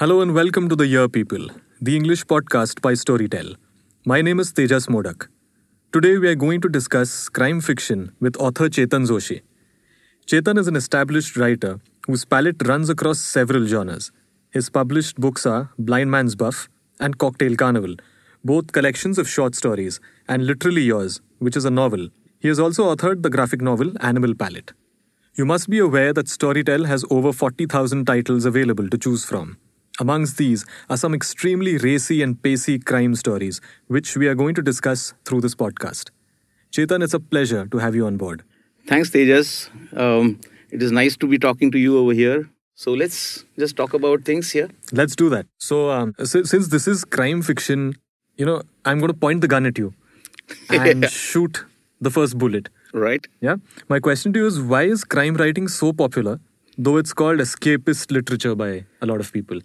Hello and welcome to The Year People, the English podcast by Storytel. My name is Tejas Modak. Today we are going to discuss crime fiction with author Chetan Joshi. Chetan is an established writer whose palette runs across several genres. His published books are Blind Man's Buff and Cocktail Carnival, both collections of short stories, and Literally Yours, which is a novel. He has also authored the graphic novel Animal Palette. You must be aware that Storytel has over 40,000 titles available to choose from. Amongst these are some extremely racy and pacey crime stories, which we are going to discuss through this podcast. Chetan, it's a pleasure to have you on board. Thanks, Tejas. Um, it is nice to be talking to you over here. So let's just talk about things here. Let's do that. So, um, si- since this is crime fiction, you know, I'm going to point the gun at you and shoot the first bullet. Right? Yeah. My question to you is why is crime writing so popular, though it's called escapist literature by a lot of people?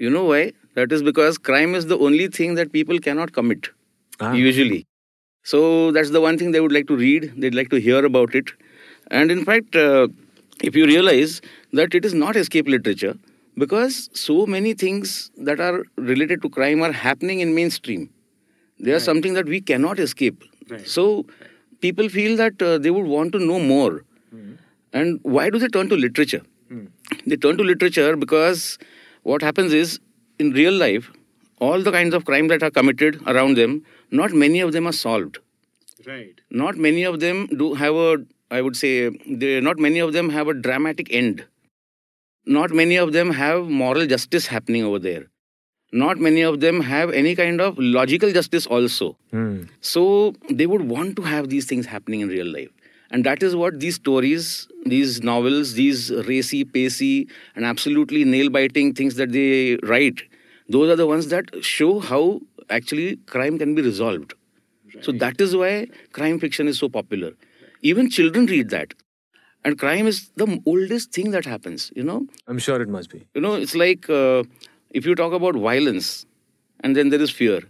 You know why? That is because crime is the only thing that people cannot commit, Ah. usually. So that's the one thing they would like to read, they'd like to hear about it. And in fact, uh, if you realize that it is not escape literature, because so many things that are related to crime are happening in mainstream. They are something that we cannot escape. So people feel that uh, they would want to know more. And why do they turn to literature? They turn to literature because what happens is in real life, all the kinds of crimes that are committed around them, not many of them are solved. Right. Not many of them do have a, I would say, they, not many of them have a dramatic end. Not many of them have moral justice happening over there. Not many of them have any kind of logical justice also. Hmm. So they would want to have these things happening in real life. And that is what these stories, these novels, these racy, pacey, and absolutely nail biting things that they write, those are the ones that show how actually crime can be resolved. So that is why crime fiction is so popular. Even children read that. And crime is the oldest thing that happens, you know. I'm sure it must be. You know, it's like uh, if you talk about violence and then there is fear.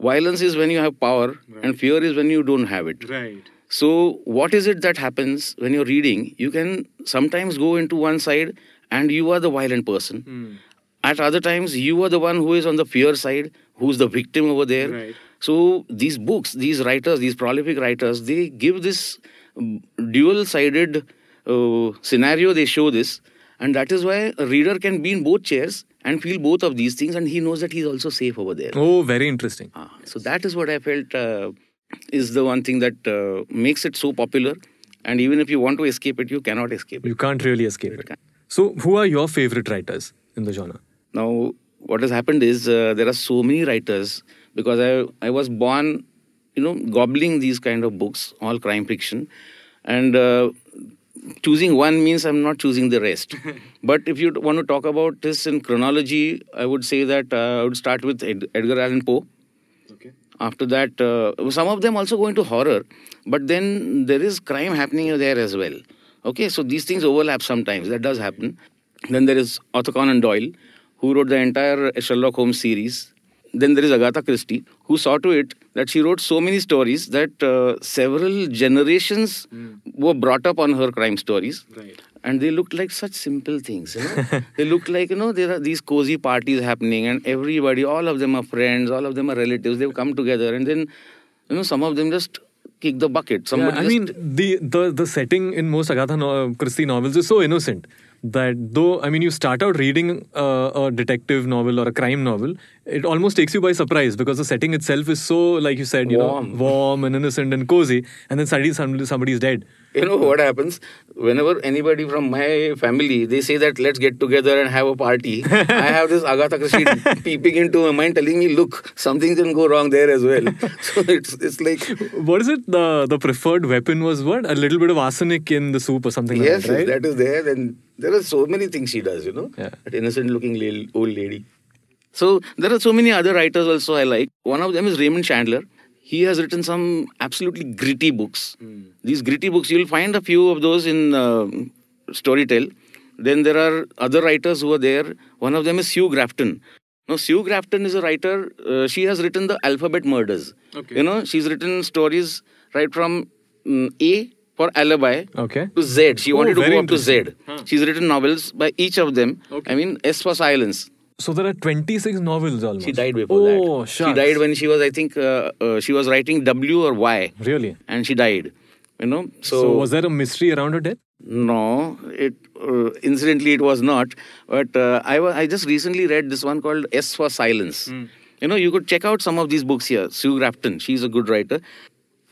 Violence is when you have power, and fear is when you don't have it. Right. So, what is it that happens when you're reading? You can sometimes go into one side and you are the violent person. At other times, you are the one who is on the fear side, who's the victim over there. Right. So, these books, these writers, these prolific writers, they give this dual sided uh, scenario, they show this. And that is why a reader can be in both chairs and feel both of these things, and he knows that he's also safe over there. Oh, very interesting. Ah, so that is what I felt uh, is the one thing that uh, makes it so popular. And even if you want to escape it, you cannot escape it. You can't really escape it. So, who are your favorite writers in the genre? Now, what has happened is uh, there are so many writers because I I was born, you know, gobbling these kind of books, all crime fiction, and uh, choosing one means I'm not choosing the rest. but if you want to talk about this in chronology, I would say that uh, I would start with Ed- Edgar Allan Poe. After that, uh, some of them also go into horror, but then there is crime happening there as well. Okay, so these things overlap sometimes. That does happen. Then there is Arthur Conan Doyle, who wrote the entire Sherlock Holmes series. Then there is Agatha Christie, who saw to it that she wrote so many stories that uh, several generations were brought up on her crime stories. Right. And they looked like such simple things. You know? they looked like, you know, there are these cozy parties happening, and everybody, all of them are friends, all of them are relatives. They've come together, and then, you know, some of them just kick the bucket. Yeah, I mean, the, the, the setting in most Agatha no- Christie novels is so innocent that though, I mean, you start out reading uh, a detective novel or a crime novel, it almost takes you by surprise because the setting itself is so, like you said, you Warm. know, warm and innocent and cozy, and then suddenly somebody, somebody's dead. You know what happens whenever anybody from my family they say that let's get together and have a party i have this agatha christie peeping into my mind telling me look something can go wrong there as well so it's it's like What is it? The the preferred weapon was what? A little bit of arsenic in the soup or something yes like that, right? that is there then there are so many things she does you know Yeah. that innocent looking old lady so there are so many other writers also i like one of them is raymond chandler he has written some absolutely gritty books these gritty books you'll find a few of those in uh, storytel then there are other writers who are there one of them is sue grafton now sue grafton is a writer uh, she has written the alphabet murders Okay. you know she's written stories right from mm, a for alibi Okay. to Z. She Oh, wanted to go up to Z. Huh. She's written novels by each of them. Okay. I mean, S for silence. So there are 26 novels almost. She died before oh, that. She died when she was, I think, uh, uh, she was writing W or Y, Really? and she died. You know, so, So, was there a mystery around her death? no, it uh, incidentally it was not. But uh, I wa- I just recently read this one called S for Silence. You know, you could check out some of these books here. Sue Grafton, she's a good writer.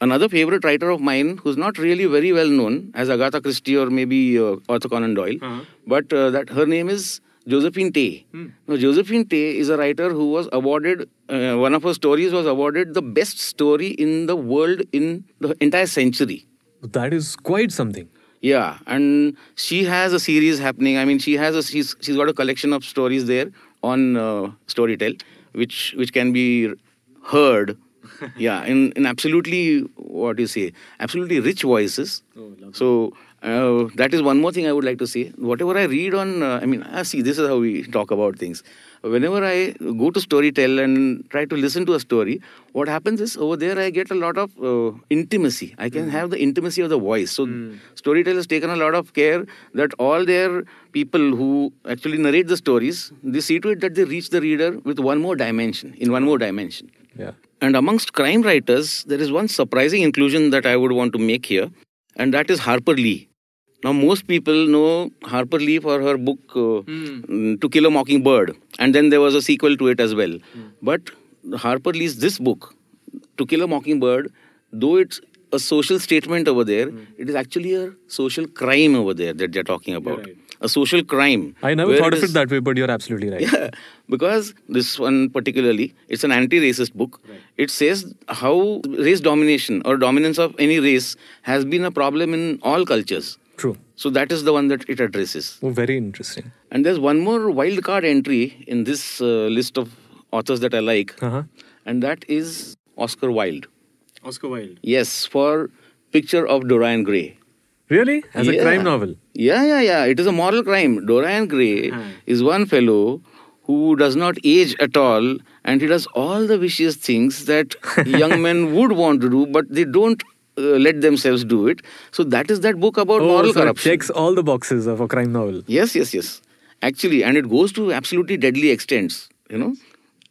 Another favorite writer of mine, who's not really very well known as Agatha Christie or maybe uh, Arthur Conan Doyle, but uh, that her name is Josephine Tey. Now, Josephine Tey is a writer who was awarded. Uh, one of her stories was awarded the best story in the world in the entire century. That is quite something. Yeah, and she has a series happening. I mean, she has a she's she's got a collection of stories there on uh, Storytel, which which can be heard. yeah, in in absolutely what do you say, absolutely rich voices. so uh, that is one more thing I would like to say. Whatever I read on, uh, I mean, ah, see, this is how we talk about things. Whenever I go to Storytel and try to listen to a story, what happens is over there I get a lot of uh, intimacy. I can have the intimacy of the voice. So Storytel has taken a lot of care that all their people who actually narrate the stories, they see to it that they reach the reader with one more dimension, in one more dimension. Yeah. And amongst crime writers, there is one surprising inclusion that I would want to make here, and that is Harper Lee. Now, most people know Harper Lee for her book uh, mm, To Kill a Mockingbird, and then there was a sequel to it as well. But Harper Lee's this book, To Kill a Mockingbird, though it's a social statement over there, it is actually a social crime over there that they're talking about. right. A social crime. I never where thought of is- it that way, but you're absolutely right. yeah, because this one particularly, it's an anti-racist book. It says how race domination or dominance of any race has been a problem in all cultures. True. So that is the one that it addresses. Oh, very interesting. And there's one more wild card entry in this uh, list of authors that I like, Uh huh. and that is Oscar Wilde. Oscar Wilde. Yes, for Picture of Dorian Gray. Really? As a crime novel? Yeah, yeah, yeah. It is a moral crime. Dorian Gray Hmm. is one fellow who does not age at all and he does all the vicious things that young men would want to do, but they don't uh, let themselves do it. So that is that book about Oh, moral so it corruption. checks all the boxes of a crime novel. Yes, yes, yes. Actually, and it goes to absolutely deadly extents, you know.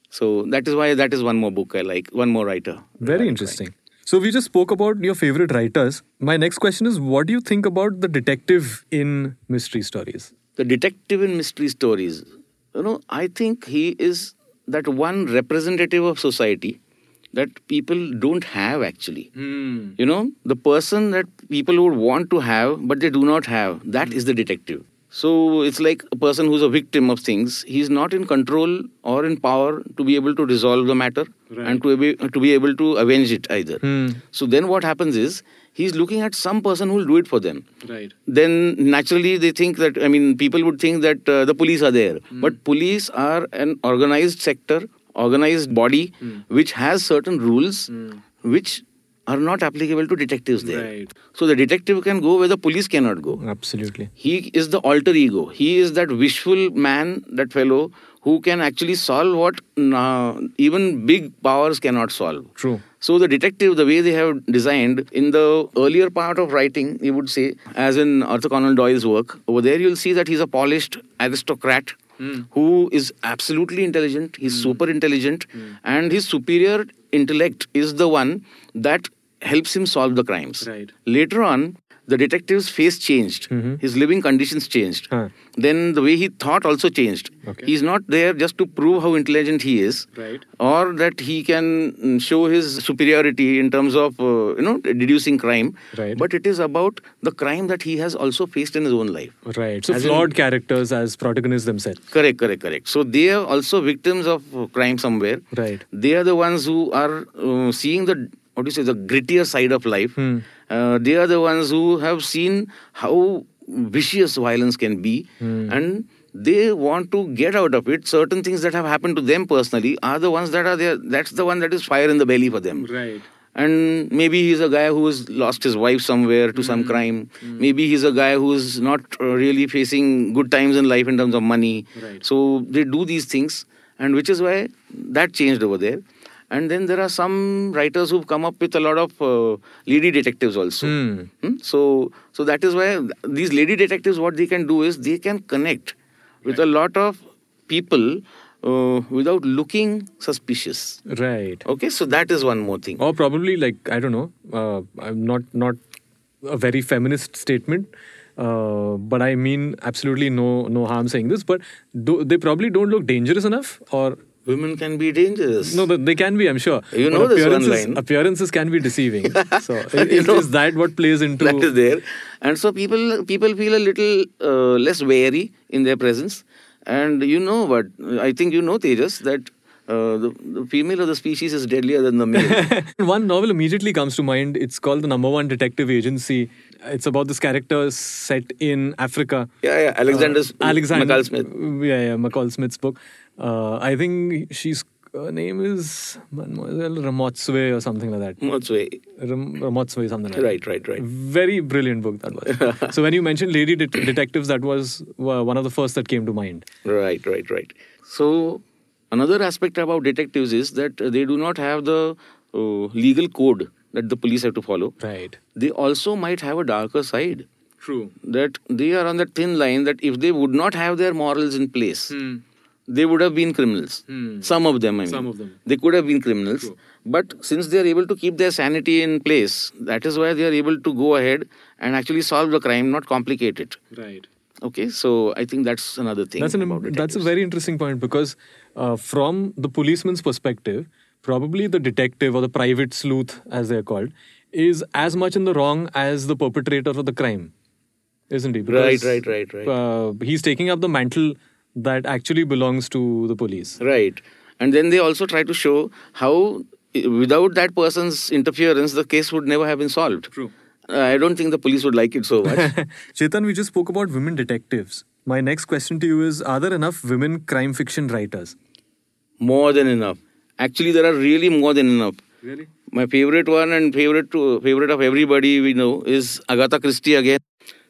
So that is why that is one more book I like, one more writer. Very interesting. So we just spoke about your favorite writers. My next question is what do you think about the detective in mystery stories? the detective in mystery stories you know i think he is that one representative of society that people don't have actually. Hmm. You know the person that people would want to have but they do not have That is the detective. So it's like a person who's a victim of things. He's not in control or in power to be able to resolve the matter and to be, to be able to avenge it either. Hmm. So then what happens is he's looking at some person who will do it for them. Right. then naturally they think that i mean people would think that uh, the police are there. Hmm. But police are an organized sector organized body hmm. which has certain rules hmm. which are not applicable to detectives there. Right. so the detective can go where the police cannot go. Absolutely. he is the alter ego. He is that wishful man that fellow who can actually solve what uh, even big powers cannot solve True. so the detective, the way they have designed in the earlier part of writing, you would say, as in Arthur Conan Doyle's work, over there you'll see that he's a polished aristocrat hmm. who is absolutely intelligent. He's hmm. super intelligent, hmm. and his superior intellect is the one that helps him solve the crimes. Right. Later on, the detective's face changed. His living conditions changed. Huh. Then the way he thought also changed. Okay. He's not there just to prove how intelligent he is, Right. or that he can mm, show his superiority in terms of uh, you know deducing crime. Right. But it is about the crime that he has also faced in his own life. Right. So As in- flawed characters as protagonists themselves. Correct, correct, correct. So they are also victims of uh, crime somewhere. Right. They are the ones who are uh, seeing the what do you say the grittier side of life. Hmm. Uh, they are the ones who have seen how vicious violence can be, Hmm. and they want to get out of it. Certain things that have happened to them personally are the ones that are there. That's the one that is fire in the belly for them. Right. And maybe he's a guy who's lost his wife somewhere to Hmm. some crime. Maybe he's a guy who's not uh, really facing good times in life in terms of money. Right. So they do these things, and which is why that changed over there. And then there are some writers who've come up with a lot of uh, lady detectives also. Hmm. Hmm? So, so that is why these lady detectives, what they can do is they can connect with a lot of people uh, without looking suspicious. Right. Okay, so that is one more thing. Or probably like I don't know. Uh, I'm not not a very feminist statement. Uh, but I mean absolutely no no harm saying this. But do, they probably don't look dangerous enough, or Women can be dangerous. no, they can be. I'm sure. You But know this one line. appearances can be deceiving. so You is, know, is that what plays into? that is there, and so people people feel a little uh, less wary in their presence. And you know what? I think you know Tejas that uh, the, the female of the species is deadlier than the male. One novel immediately comes to mind. It's called The Number One Detective Agency. It's about this character set in Africa. yeah, yeah. Alexander's Alexander McCall Smith. Yeah, yeah, McCall Smith's book. Uh, I think she's her name is Mademoiselle Ramotswe or something like that. What's way? Ram, Ramotswe, something like Right, that. right, right. right. Very brilliant book that was. so when you mentioned Lady Det- Detectives, that was one of the first that came to mind. Right, right, right. So another aspect about detectives is that they do not have the uh, legal code that the police have to follow. Right. They also might have a darker side. True. That they are on that thin line that if they would not have their morals in place, they would have been criminals. Some of them, I mean. Some of them. They could have been criminals. But since they are able to keep their sanity in place, that is why they are able to go ahead and actually solve the crime, not complicate it. Right. Okay, so I think that's another thing. That's an about that's a very interesting point because uh, from the policeman's perspective, probably the detective or the private sleuth, as they're called, is as much in the wrong as the perpetrator of the crime, isn't he? Right, right, right, right. Uh, he's taking up the mantle that actually belongs to the police. Right. And then they also try to show how, without that person's interference, the case would never have been solved. True. Uh, I don't think the police would like it so much. Chetan, we just spoke about women detectives. My next question to you is: Are there enough women crime fiction writers? more than enough. Actually, there are really more than enough. Really? My favorite one and favorite to, favorite of everybody we know is Agatha Christie again.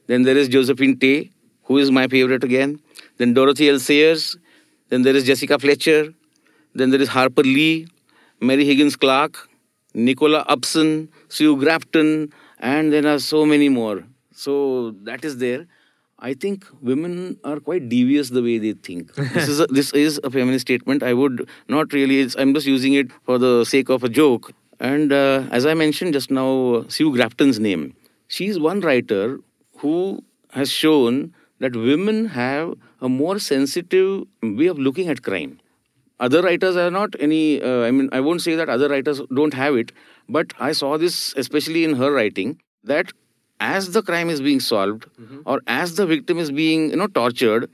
Then there is Josephine Tey, who is my favorite again. Then Dorothy L. Sayers. Then there is Jessica Fletcher. Then there is Harper Lee, Mary Higgins Clark, Nicola Upson, Sue Grafton, and there are so many more. So that is there. I think women are quite devious the way they think. this is a, this is a feminist statement. I would not really. It's, I'm just using it for the sake of a joke. And uh, as I mentioned just now, Sue Grafton's name. She's one writer who has shown that women have a more sensitive way of looking at crime. Other writers are not any uh, i mean i won't say that other writers don't have it but i saw this especially in her writing that as the crime is being solved or as the victim is being you know tortured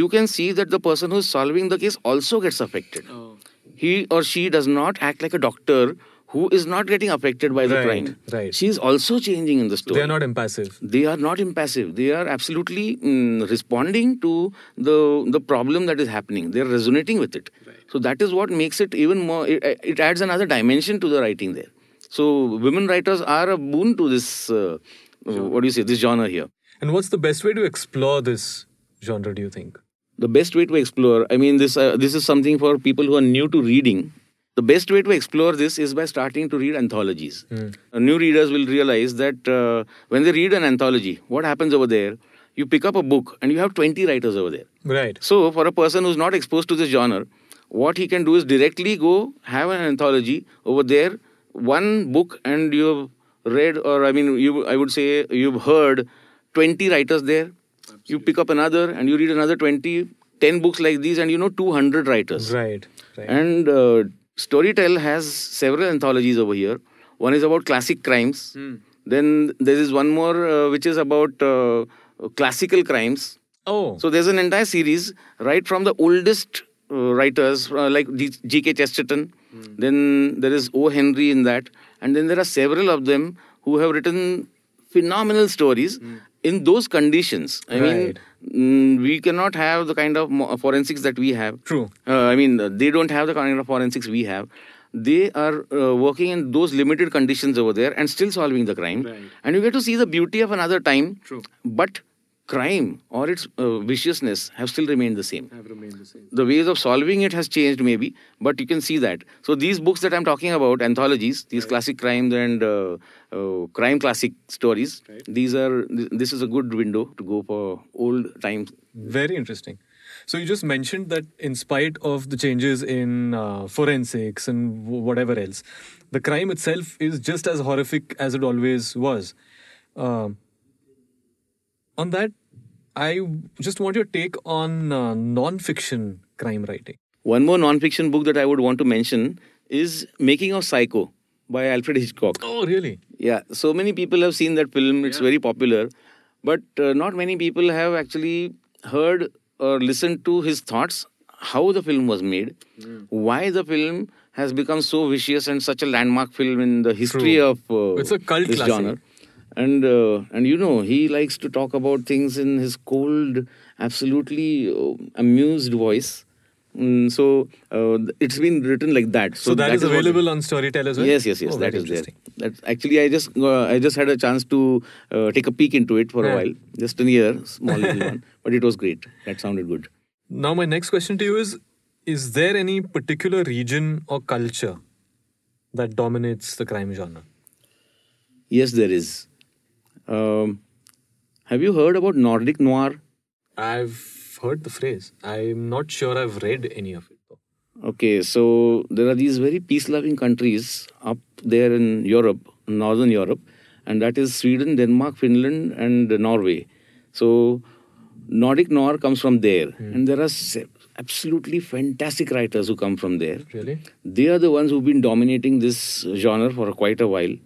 you can see that the person who is solving the case also gets affected. He or she does not act like a doctor who is not getting affected by the Right, crime right. she is also changing in the story They are not impassive. they are not impassive they are absolutely mm, responding to the the problem that is happening they are resonating with it Right. so that is what makes it even more it, it adds another dimension to the writing there so women writers are a boon to this uh, what do you say this genre here And what's the best way to explore this genre? Do you think? the best way to explore i mean this uh, this is something for people who are new to reading the best way to explore this is by starting to read anthologies Uh, new readers will realize that uh, when they read an anthology what happens over there you pick up a book and you have 20 writers over there Right. so for a person who's not exposed to this genre what he can do is directly go have an anthology over there one book and you've read or i mean you i would say you've heard 20 writers there you pick up another and you read another 20 10 books like these and you know 200 writers Right. Right. and uh, storytel has several anthologies over here one is about classic crimes then there is one more uh, which is about uh, classical crimes oh. so there's an entire series right from the oldest uh, writers uh, like G.K. Chesterton. Then there is O. Henry in that, and then there are several of them who have written phenomenal stories in those conditions. I Right. mean, mm, we cannot have the kind of forensics that we have. True. Uh, I mean, uh, they don't have the kind of forensics we have. They are uh, working in those limited conditions over there and still solving the crime. Right. And you get to see the beauty of another time. True. But crime or its uh, viciousness have still remained the same. Have remained the same. The ways of solving it has changed, maybe, but you can see that. So these books that I'm talking about, anthologies, these classic crimes and uh, uh, crime classic stories, these are. th- This is a good window to go for old times. Very interesting. So you just mentioned that in spite of the changes in uh, forensics and w- whatever else, the crime itself is just as horrific as it always was. Um on that, I just want your take on uh, non-fiction crime writing. One more non-fiction book that I would want to mention is Making of Psycho by Alfred Hitchcock. Oh, really? Yeah, so many people have seen that film. It's very popular, but uh, not many people have actually heard or listened to his thoughts, how the film was made, why the film has become so vicious and such a landmark film in the history True. of uh, It's a cult this classic. genre. And uh, and you know he likes to talk about things in his cold, absolutely uh, amused voice. Mm, so uh, it's been written like that. So, that is, what- available on Storytel as well. Yes, yes, yes. Oh, that is there. That's actually I just uh, I just had a chance to uh, take a peek into it for Yeah. a while, just a year, small little one, but it was great. That sounded good. Now, my next question to you is: Is there any particular region or culture that dominates the crime genre? Yes, there is. Um, have you heard about Nordic noir? I've heard the phrase. I'm not sure I've read any of it though. Okay, so there are these very peace-loving countries up there in Europe, northern Europe, and that is Sweden, Denmark, Finland, and Norway. So Nordic noir comes from there, and there are absolutely fantastic writers who come from there. Really? They are the ones who've been dominating this genre for quite a while.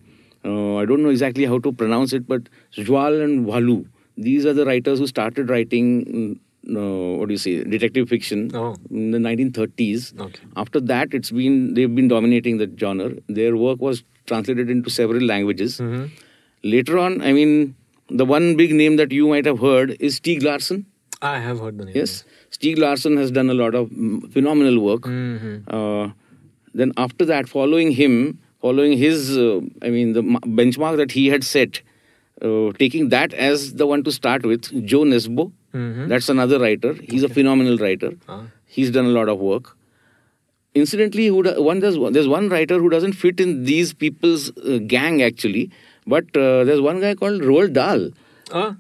Uh, I don't know exactly how to pronounce it, but Sjöwall and Wahlöö, these are the writers who started writing, mm, uh, what do you say, detective fiction Oh. in the 1930s. Okay. After that, it's been they've been dominating the genre. Their work was translated into several languages. Mm-hmm. Later on, I mean, the one big name that you might have heard is Stieg Larsson. I have heard the name. Yes, Stieg Larsson has done a lot of mm, phenomenal work. Mhm. Uh, then after that, following him, following his, uh, I mean, the ma- benchmark that he had set, uh, taking that as the one to start with, Jo Nesbø. Mhm. That's another writer. He's a phenomenal writer. Ah. He's done a lot of work. Incidentally, who do- one there's, there's one writer who doesn't fit in these people's uh, gang actually, but uh, there's one guy called Roald Dahl.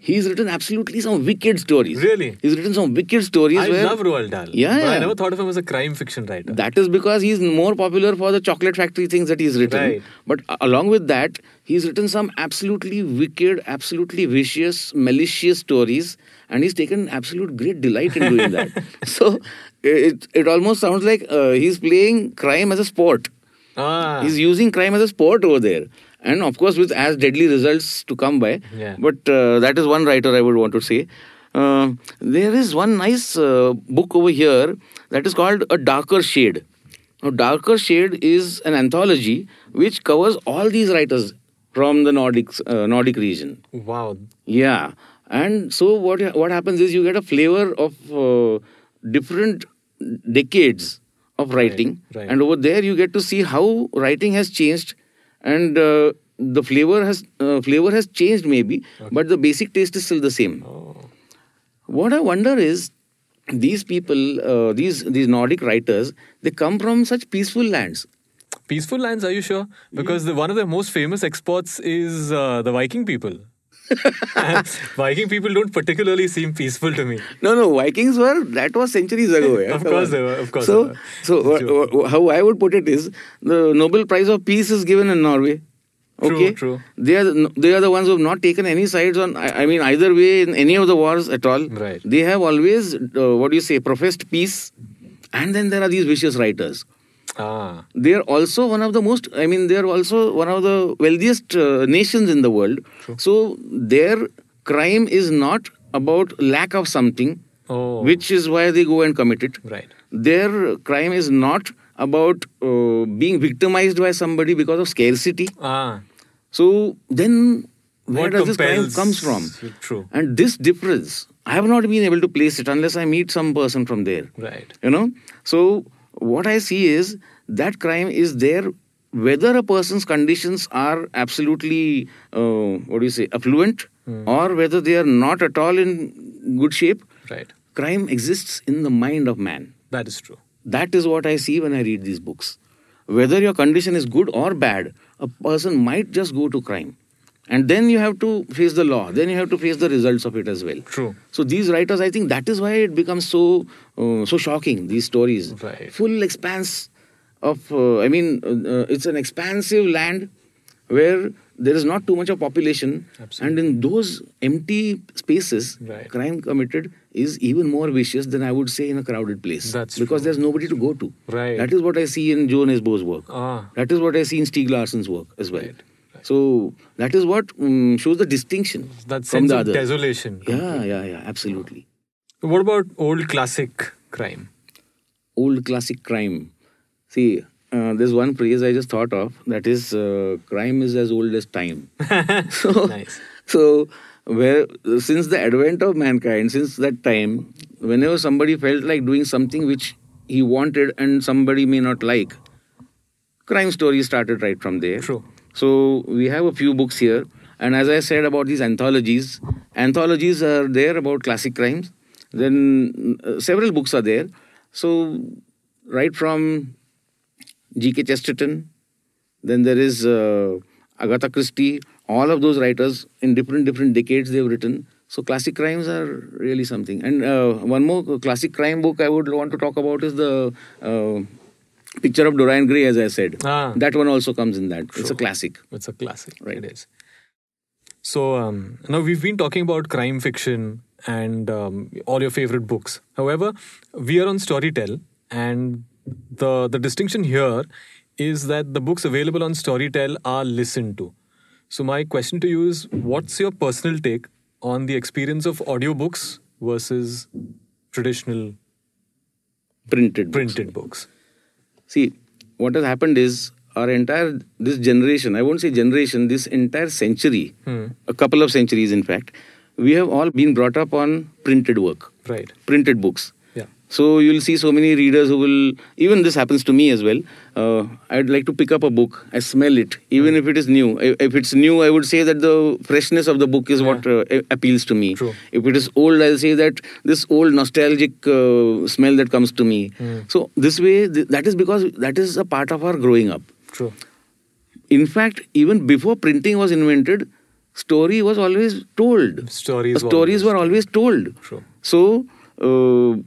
He's written absolutely some wicked stories. Really? He's written some wicked stories. I where love Roald Dahl. Yeah, I never thought of him as a crime fiction writer. That is because he's more popular for the chocolate factory things that he's written. Right. But a- along with that, he's written some absolutely wicked, absolutely vicious, malicious stories, and he's taken absolute great delight in doing that. so it it almost sounds like uh, he's playing crime as a sport. ah. He's using crime as a sport over there. And of course, with as deadly results to come by. Yeah. But uh, that is one writer I would want to say. Uh, there is one nice uh, book over here that is called A Darker Shade. Now, Darker Shade is an anthology which covers all these writers from the Nordics, uh, Nordic region. wow. Yeah, and so what what happens is you get a flavor of uh, different decades of writing, right. and over there you get to see how writing has changed, and uh, the flavor has uh, flavor has changed maybe, but the basic taste is still the same. Oh. What I wonder is these people, uh, these these Nordic writers, they come from such peaceful lands. Peaceful lands, are you sure? Because the, one of the most famous exports is uh, the Viking people. Viking people don't particularly seem peaceful to me. No, no, Vikings were that was centuries ago. yeah, Of course they were, of course So, so how I would put it is the Nobel Prize of Peace is given in Norway. True, Okay, true. They are the, they are the ones who have not taken any sides on. I, I mean, either way in any of the wars at all. Right. They have always uh, what do you say professed peace, and then there are these vicious writers. Ah, They are also one of the most. I mean, they are also one of the wealthiest uh, nations in the world. So their crime is not about lack of something, oh, which is why they go and commit it. right. Their crime is not about uh, being victimized by somebody because of scarcity. Ah, So then, where what does this crime comes from? True. And this difference, I have not been able to place it unless I meet some person from there. Right. You know. So what I see is that crime is there whether a person's conditions are absolutely uh, what do you say affluent or whether they are not at all in good shape. Right. Crime exists in the mind of man. That is true. That is what I see when I read these books. Whether your condition is good or bad, a person might just go to crime. And then you have to face the law. Then you have to face the results of it as well. True. So these writers, I think that is why it becomes so uh, so shocking. These stories, Right. full expanse of. Uh, I mean, uh, uh, it's an expansive land where there is not too much of population, Absolutely. and in those empty spaces, Right. crime committed is even more vicious than I would say in a crowded place. That's because true. there's nobody to go to. Right. That is what I see in Jo Nesbø's work. Ah. That is what I see in Stieg Larsson's work as well. Right. So that is what um, shows the distinction That from sense the of others. desolation. Yeah, yeah, yeah, absolutely. What about old classic crime? Old classic crime. See, uh, there's one phrase I just thought of that is uh, crime is as old as time. so, Nice. so where since the advent of mankind, since that time, whenever somebody felt like doing something which he wanted and somebody may not like, crime stories started right from there. True. So we have a few books here, and as I said about these anthologies, anthologies are there about classic crimes. Then uh, several books are there. So right from G.K. Chesterton, then there is uh, Agatha Christie. All of those writers in different different decades they've written. So classic crimes are really something. And uh, one more classic crime book I would want to talk about is the uh, picture of Dorian Gray, as I said. Ah. That one also comes in that. It's a classic. It's a classic. Right. It is. So um, now we've been talking about crime fiction and um, all your favorite books. However, we are on Storytel, and the the distinction here is that the books available on Storytel are listened to. So my question to you is, what's your personal take on the experience of audiobooks versus traditional Printed. books. printed books? See, what has happened is our entire this generation, I won't say generation, this entire century, hmm. a couple of centuries in fact, we have all been brought up on printed work, Right. printed books. Yeah. So you'll see so many readers who will, even this happens to me as well. Uh, I'd like to pick up a book, I smell it, even if it is new. If it's new, I would say that the freshness of the book is what uh, appeals to me. True. If it is old, I'll say that this old nostalgic uh, smell that comes to me. So this way, th- that is because that is a part of our growing up. True. In fact, even before printing was invented, story was always told. Stories were stories always were always told. True. So, uh,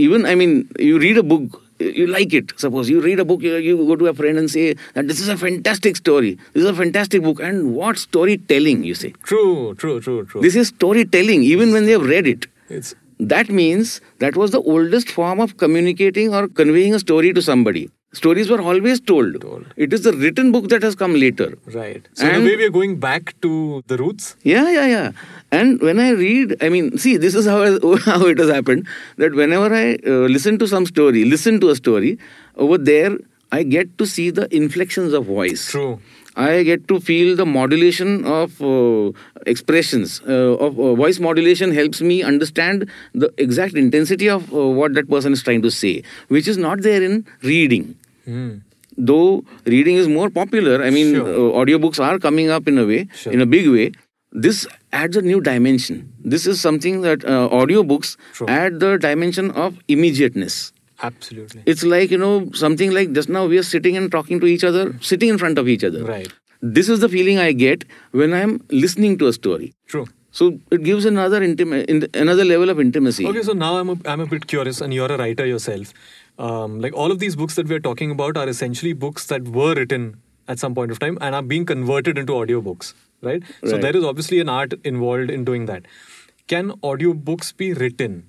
even, I mean, you read a book, you like it. Suppose you read a book, you, you go to a friend and say that this is a fantastic story. This is a fantastic book. And what storytelling, you say? True. True. True. True. This is storytelling, even when they have read it. it's That means that was the oldest form of communicating or conveying a story to somebody. Stories were always told. Told. It is the written book that has come later. right. So in a way, we are going back to the roots. Yeah, yeah, yeah. And when I read, I mean, see, this is how, how it has happened that whenever I uh, listen to some story, listen to a story, over there, I get to see the inflections of voice. True. I get to feel the modulation of uh, expressions. Uh, of uh, voice modulation helps me understand the exact intensity of uh, what that person is trying to say, which is not there in reading. Mm. Though reading is more popular, I mean, Sure. uh, audiobooks are coming up in a way, Sure. in a big way. This adds a new dimension. This is something that uh, audiobooks True. add the dimension of immediateness. Absolutely. It's like, you know, something like just now we are sitting and talking to each other, sitting in front of each other. Right. This is the feeling I get when I'm listening to a story. True. So it gives another intima- in another level of intimacy. Okay, so now I'm a, I'm a bit curious, and you're a writer yourself. Um, like all of these books that we're talking about are essentially books that were written at some point of time and are being converted into audiobooks, right? So there is obviously an art involved in doing that. Can audiobooks be written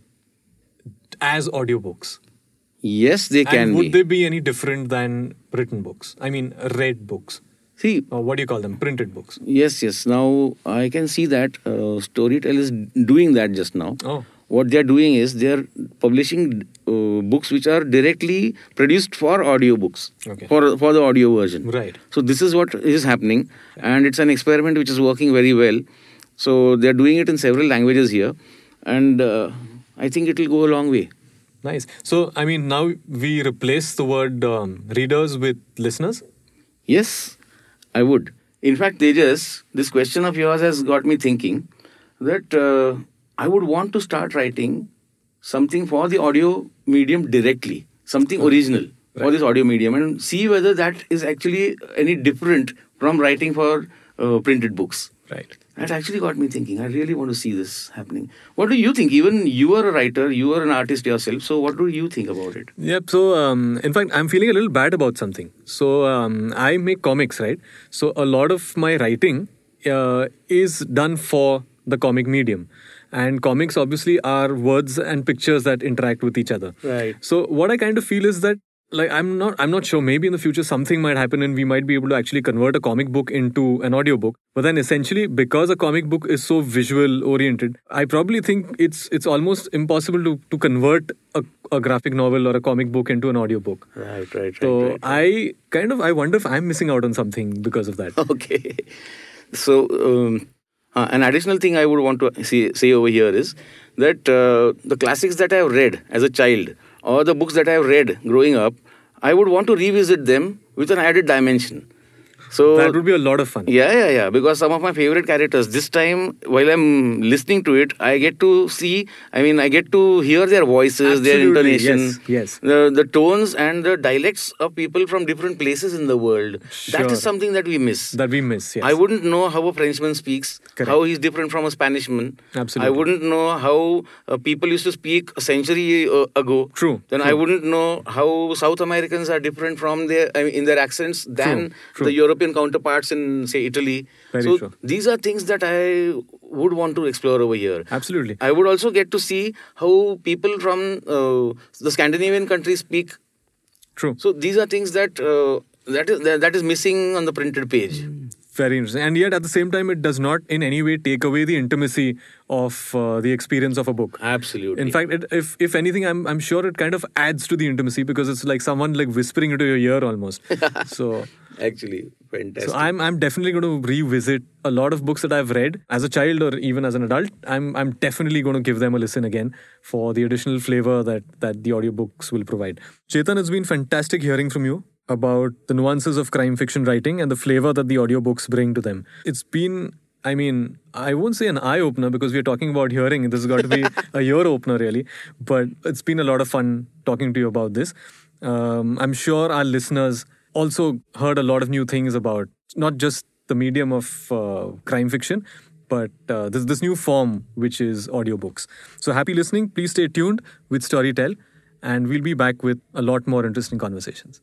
as audiobooks? Yes, they can and would be. they be any different than written books? I mean, read books. See, Or what do you call them? Printed books. yes, yes. Now I can see that uh, Storytel is doing that just now. Oh, What they are doing is they are publishing uh, books which are directly produced for audiobooks, Okay. for for the audio version. right. So this is what is happening, and it's an experiment which is working very well. So they are doing it in several languages here, and uh, I think it will go a long way. Nice. So, I mean, now we replace the word um, readers with listeners. Yes, I would. In fact, Tejas, this question of yours has got me thinking that uh, I would want to start writing something for the audio medium directly, something original for this audio medium, and see whether that is actually any different from writing for uh, printed books. Right. That actually got me thinking. I really want to see this happening. What do you think? Even you are a writer, you are an artist yourself. So, what do you think about it? Yep. So, um, in fact, I'm feeling a little bad about something. So, um, I make comics, right? So, a lot of my writing uh, is done for the comic medium. And comics obviously are words and pictures that interact with each other. Right. So, what I kind of feel is that like i'm not i'm not sure maybe in the future something might happen and we might be able to actually convert a comic book into an audiobook but then essentially because a comic book is so visual oriented i probably think it's it's almost impossible to to convert a, a graphic novel or a comic book into an audiobook Right, right, right. so right, i kind of i wonder if i'm missing out on something because of that Okay. So, um, uh, an additional thing I would want to see, say over here is that uh, the classics that I have read as a child or the books that I have read growing up, I would want to revisit them with an added dimension. So that would be a lot of fun yeah, yeah, yeah. Because some of my favorite characters, this time while I'm listening to it, I get to see, I mean, I get to hear their voices, their Absolutely, intonation, yes, yes. The, the tones and the dialects of people from different places in the world. That Sure. is something that we miss. that we miss yes I wouldn't know how a Frenchman speaks, Correct. how he's different from a Spanishman. Absolutely. I wouldn't know how uh, people used to speak a century uh, ago. True, Then I wouldn't know how South Americans are different from their I mean, in their accents than true. the European counterparts in say Italy. Very so these are things that I would want to explore over here. absolutely I would also get to see how people from uh, the Scandinavian countries speak. true So these are things that uh, that is that is missing on the printed page. Very interesting. And yet, at the same time, it does not in any way take away the intimacy of uh, the experience of a book. Absolutely. In fact, it, if if anything, I'm I'm sure it kind of adds to the intimacy because it's like someone like whispering into your ear almost. so. Actually, fantastic. So I'm I'm definitely going to revisit a lot of books that I've read as a child or even as an adult. I'm I'm definitely going to give them a listen again for the additional flavor that that the audiobooks will provide. Chetan, it's been fantastic hearing from you about the nuances of crime fiction writing and the flavor that the audiobooks bring to them. It's been I mean, I won't say an eye opener because we're talking about hearing. This has got to be a ear opener, really. But it's been a lot of fun talking to you about this. Um, I'm sure our listeners also heard a lot of new things about not just the medium of uh, crime fiction, but uh, this this new form which is audiobooks. So happy listening. Please stay tuned with Storytel, and we'll be back with a lot more interesting conversations.